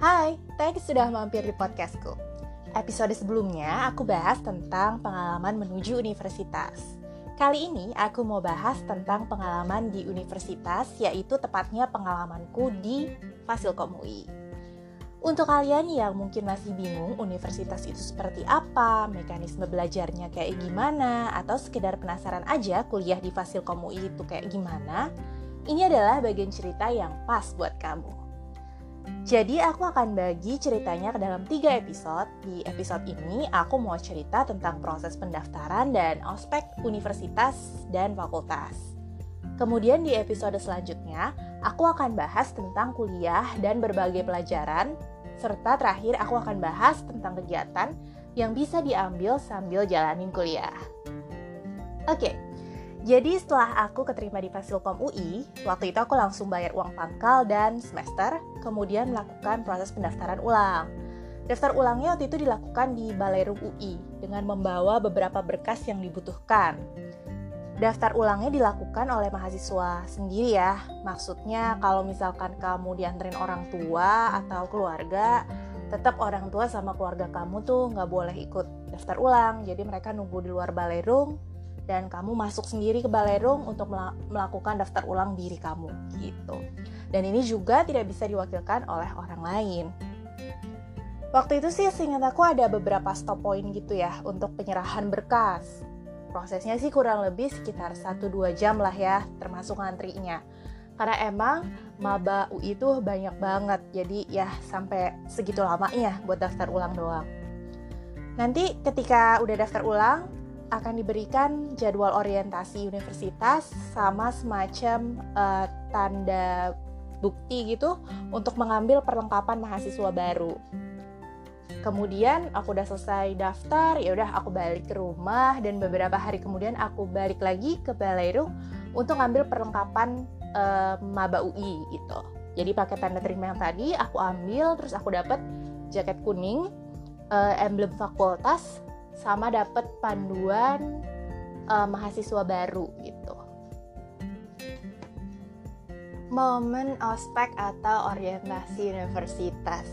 Hai, thanks sudah mampir di podcastku. Episode sebelumnya aku bahas tentang pengalaman menuju universitas. Kali ini aku mau bahas tentang pengalaman di universitas, yaitu tepatnya pengalamanku di Fasilkom UI. Untuk kalian yang mungkin masih bingung universitas itu seperti apa, mekanisme belajarnya kayak gimana, atau sekedar penasaran aja kuliah di Fasilkom UI itu kayak gimana, ini adalah bagian cerita yang pas buat kamu. Jadi aku akan bagi ceritanya ke dalam tiga episode. Di episode ini aku mau cerita tentang proses pendaftaran dan ospek universitas dan fakultas. Kemudian di episode selanjutnya, aku akan bahas tentang kuliah dan berbagai pelajaran, serta terakhir aku akan bahas tentang kegiatan yang bisa diambil sambil jalanin kuliah. Oke, jadi setelah aku keterima di Fasilkom UI, waktu itu aku langsung bayar uang pangkal dan semester, kemudian melakukan proses pendaftaran ulang. Daftar ulangnya waktu itu dilakukan di Balai Rum UI dengan membawa beberapa berkas yang dibutuhkan. Daftar ulangnya dilakukan oleh mahasiswa sendiri ya. Maksudnya kalau misalkan kamu dianterin orang tua atau keluarga, tetap orang tua sama keluarga kamu tuh nggak boleh ikut daftar ulang. Jadi mereka nunggu di luar Balai dan kamu masuk sendiri ke balerung untuk melakukan daftar ulang diri kamu gitu. Dan ini juga tidak bisa diwakilkan oleh orang lain. Waktu itu sih seingat aku ada beberapa stop point gitu ya untuk penyerahan berkas. Prosesnya sih kurang lebih sekitar 1-2 jam lah ya, termasuk ngantrinya. Karena emang maba UI itu banyak banget, jadi ya sampai segitu lamanya buat daftar ulang doang. Nanti ketika udah daftar ulang, akan diberikan jadwal orientasi universitas sama semacam uh, tanda bukti gitu untuk mengambil perlengkapan mahasiswa baru. Kemudian aku udah selesai daftar, ya udah aku balik ke rumah dan beberapa hari kemudian aku balik lagi ke Balairu untuk ngambil perlengkapan uh, maba UI gitu. Jadi pakai tanda terima yang tadi aku ambil, terus aku dapat jaket kuning, uh, emblem fakultas, sama dapat panduan uh, mahasiswa baru gitu. Momen ospek atau orientasi universitas.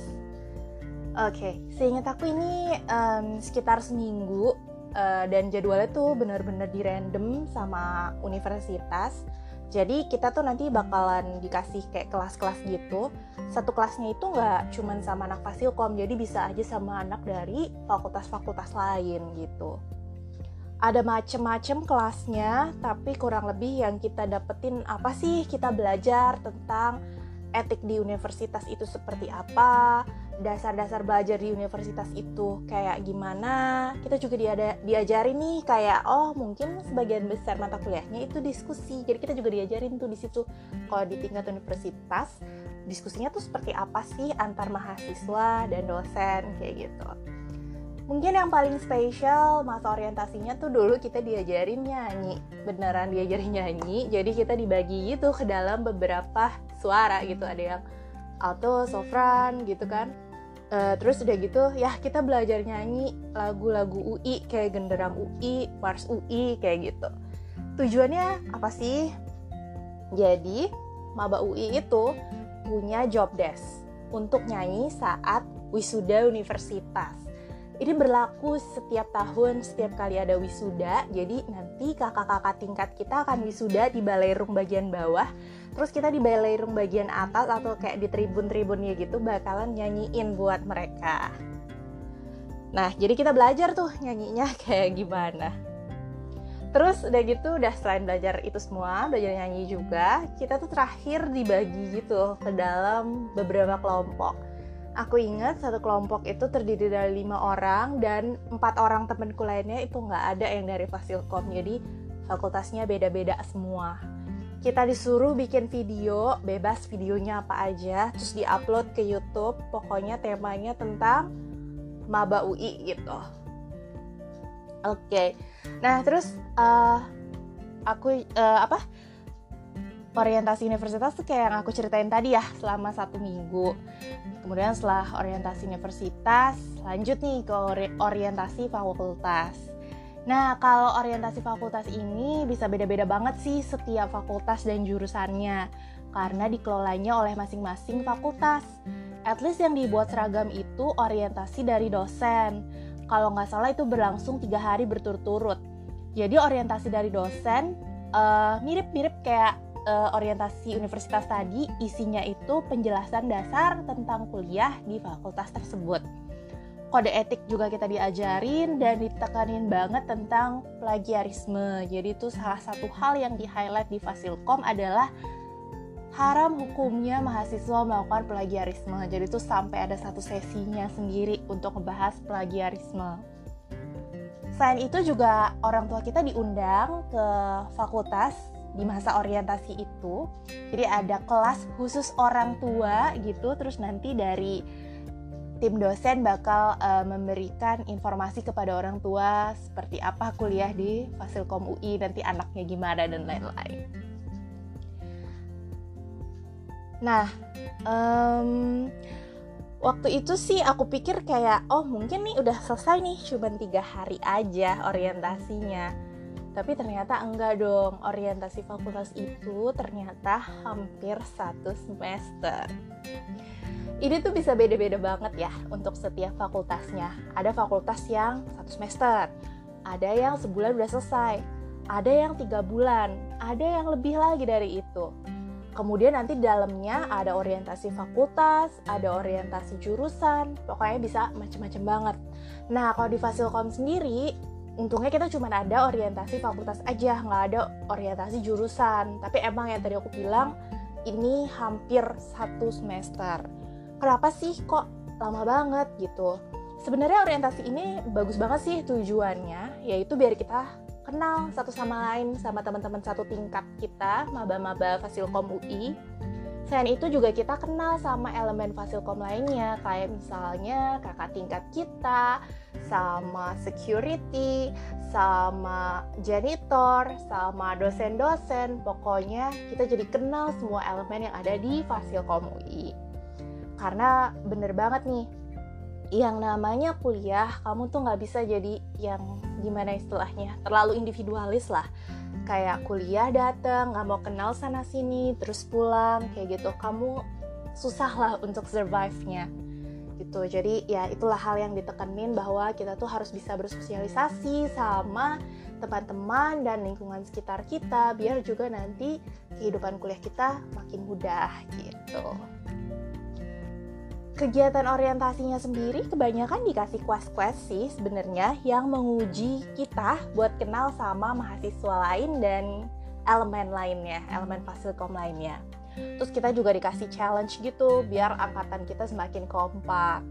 Oke, okay, seingat aku ini um, sekitar seminggu uh, dan jadwalnya tuh bener-bener di random sama universitas jadi kita tuh nanti bakalan dikasih kayak kelas-kelas gitu. Satu kelasnya itu nggak cuman sama anak fasilkom, jadi bisa aja sama anak dari fakultas-fakultas lain gitu. Ada macem-macem kelasnya, tapi kurang lebih yang kita dapetin apa sih kita belajar tentang etik di universitas itu seperti apa, dasar-dasar belajar di universitas itu kayak gimana? Kita juga diada, diajarin nih kayak oh mungkin sebagian besar mata kuliahnya itu diskusi. Jadi kita juga diajarin tuh di situ. Kalau di tingkat universitas diskusinya tuh seperti apa sih antar mahasiswa dan dosen kayak gitu. Mungkin yang paling spesial masa orientasinya tuh dulu kita diajarin nyanyi. Beneran diajarin nyanyi jadi kita dibagi gitu ke dalam beberapa suara gitu. Ada yang alto, sopran gitu kan uh, terus udah gitu ya kita belajar nyanyi lagu-lagu UI kayak genderang UI, Mars UI kayak gitu. Tujuannya apa sih? Jadi maba UI itu punya job desk untuk nyanyi saat wisuda universitas. Ini berlaku setiap tahun, setiap kali ada wisuda. Jadi nanti kakak-kakak tingkat kita akan wisuda di balai rung bagian bawah. Terus kita di balai rung bagian atas atau kayak di tribun-tribunnya gitu bakalan nyanyiin buat mereka. Nah, jadi kita belajar tuh nyanyinya kayak gimana. Terus udah gitu, udah selain belajar itu semua, belajar nyanyi juga, kita tuh terakhir dibagi gitu ke dalam beberapa kelompok aku ingat satu kelompok itu terdiri dari lima orang dan empat orang temenku lainnya itu nggak ada yang dari Fasilkom. Jadi fakultasnya beda-beda semua. Kita disuruh bikin video bebas videonya apa aja terus diupload ke YouTube. Pokoknya temanya tentang maba UI gitu. Oke. Okay. nah terus uh, aku uh, apa orientasi universitas tuh kayak yang aku ceritain tadi ya selama satu minggu kemudian setelah orientasi universitas lanjut nih ke orientasi fakultas nah kalau orientasi fakultas ini bisa beda-beda banget sih setiap fakultas dan jurusannya karena dikelolanya oleh masing-masing fakultas. At least yang dibuat seragam itu orientasi dari dosen. Kalau nggak salah itu berlangsung tiga hari berturut-turut. Jadi orientasi dari dosen eh, mirip-mirip uh, kayak uh, orientasi universitas tadi, isinya itu penjelasan dasar tentang kuliah di fakultas tersebut kode etik juga kita diajarin dan ditekanin banget tentang plagiarisme. Jadi itu salah satu hal yang di-highlight di Fasilkom adalah haram hukumnya mahasiswa melakukan plagiarisme. Jadi itu sampai ada satu sesinya sendiri untuk membahas plagiarisme. Selain itu juga orang tua kita diundang ke fakultas di masa orientasi itu. Jadi ada kelas khusus orang tua gitu, terus nanti dari tim dosen bakal uh, memberikan informasi kepada orang tua seperti apa kuliah di Fasilkom UI nanti anaknya gimana dan lain-lain. Nah, um, waktu itu sih aku pikir kayak oh mungkin nih udah selesai nih cuma tiga hari aja orientasinya. Tapi ternyata enggak dong, orientasi fakultas itu ternyata hampir satu semester ini tuh bisa beda-beda banget ya untuk setiap fakultasnya. Ada fakultas yang satu semester, ada yang sebulan udah selesai, ada yang tiga bulan, ada yang lebih lagi dari itu. Kemudian nanti di dalamnya ada orientasi fakultas, ada orientasi jurusan, pokoknya bisa macam-macam banget. Nah kalau di Fasilkom sendiri, untungnya kita cuma ada orientasi fakultas aja, nggak ada orientasi jurusan. Tapi emang yang tadi aku bilang, ini hampir satu semester. Kenapa sih kok lama banget gitu? Sebenarnya orientasi ini bagus banget sih tujuannya yaitu biar kita kenal satu sama lain sama teman-teman satu tingkat kita maba-maba Fasilkom UI Selain itu juga kita kenal sama elemen Fasilkom lainnya kayak misalnya kakak tingkat kita, sama security, sama janitor, sama dosen-dosen. Pokoknya kita jadi kenal semua elemen yang ada di Fasilkom UI karena bener banget nih yang namanya kuliah kamu tuh nggak bisa jadi yang gimana istilahnya terlalu individualis lah. Kayak kuliah dateng nggak mau kenal sana sini terus pulang kayak gitu. Kamu susah lah untuk survive-nya gitu. Jadi ya itulah hal yang ditekenin bahwa kita tuh harus bisa bersosialisasi sama teman-teman dan lingkungan sekitar kita biar juga nanti kehidupan kuliah kita makin mudah gitu kegiatan orientasinya sendiri kebanyakan dikasih quest-quest sih sebenarnya yang menguji kita buat kenal sama mahasiswa lain dan elemen lainnya, elemen fasilkom lainnya. Terus kita juga dikasih challenge gitu biar angkatan kita semakin kompak.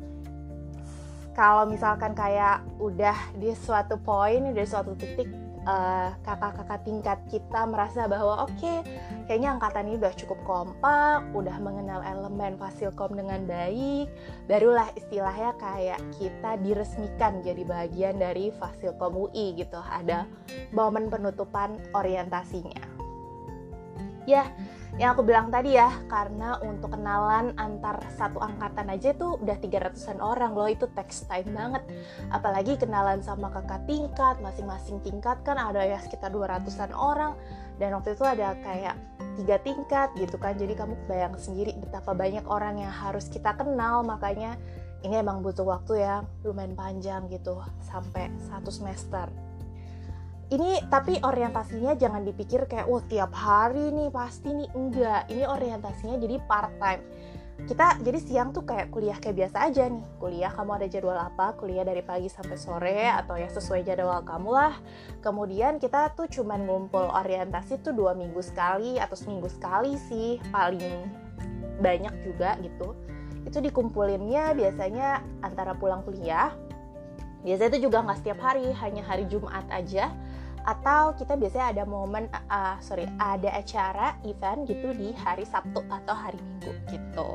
Kalau misalkan kayak udah di suatu poin, di suatu titik eh, kakak-kakak tingkat kita merasa bahwa oke okay, kayaknya angkatan ini udah cukup kompak, udah mengenal elemen fasilkom dengan baik, barulah istilahnya kayak kita diresmikan jadi bagian dari fasilkom UI gitu. Ada momen penutupan orientasinya. Ya, yang aku bilang tadi ya karena untuk kenalan antar satu angkatan aja tuh udah 300-an orang loh itu text time banget. Apalagi kenalan sama kakak tingkat masing-masing tingkat kan ada ya sekitar 200-an orang. Dan waktu itu ada kayak tiga tingkat gitu kan jadi kamu bayang sendiri betapa banyak orang yang harus kita kenal. Makanya ini emang butuh waktu yang lumayan panjang gitu sampai satu semester ini tapi orientasinya jangan dipikir kayak wah tiap hari nih pasti nih. Enggak ini orientasinya jadi part time kita jadi siang tuh kayak kuliah kayak biasa aja nih. Kuliah kamu ada jadwal apa? Kuliah dari pagi sampai sore atau ya sesuai jadwal kamu lah. Kemudian kita tuh cuman ngumpul orientasi tuh dua minggu sekali atau seminggu sekali sih paling banyak juga gitu. Itu dikumpulinnya biasanya antara pulang kuliah. Biasanya itu juga nggak setiap hari hanya hari Jumat aja atau kita biasanya ada momen uh, sorry ada acara event gitu di hari Sabtu atau hari Minggu gitu.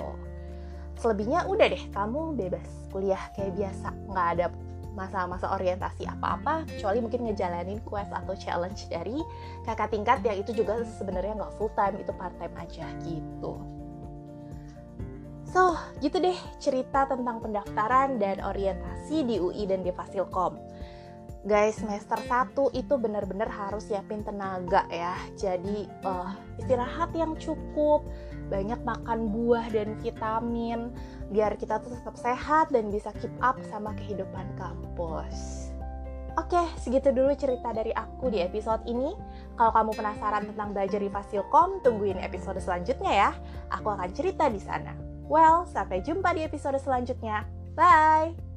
Selebihnya udah deh kamu bebas kuliah kayak biasa. Nggak ada masa-masa orientasi apa-apa kecuali mungkin ngejalanin quest atau challenge dari kakak tingkat yang itu juga sebenarnya nggak full time itu part time aja gitu. So gitu deh cerita tentang pendaftaran dan orientasi di UI dan di Fasilkom Guys, semester 1 itu benar-benar harus siapin tenaga ya. Jadi uh, istirahat yang cukup, banyak makan buah dan vitamin biar kita tuh tetap sehat dan bisa keep up sama kehidupan kampus. Oke, segitu dulu cerita dari aku di episode ini. Kalau kamu penasaran tentang belajar di Fasilkom, tungguin episode selanjutnya ya. Aku akan cerita di sana. Well, sampai jumpa di episode selanjutnya. Bye!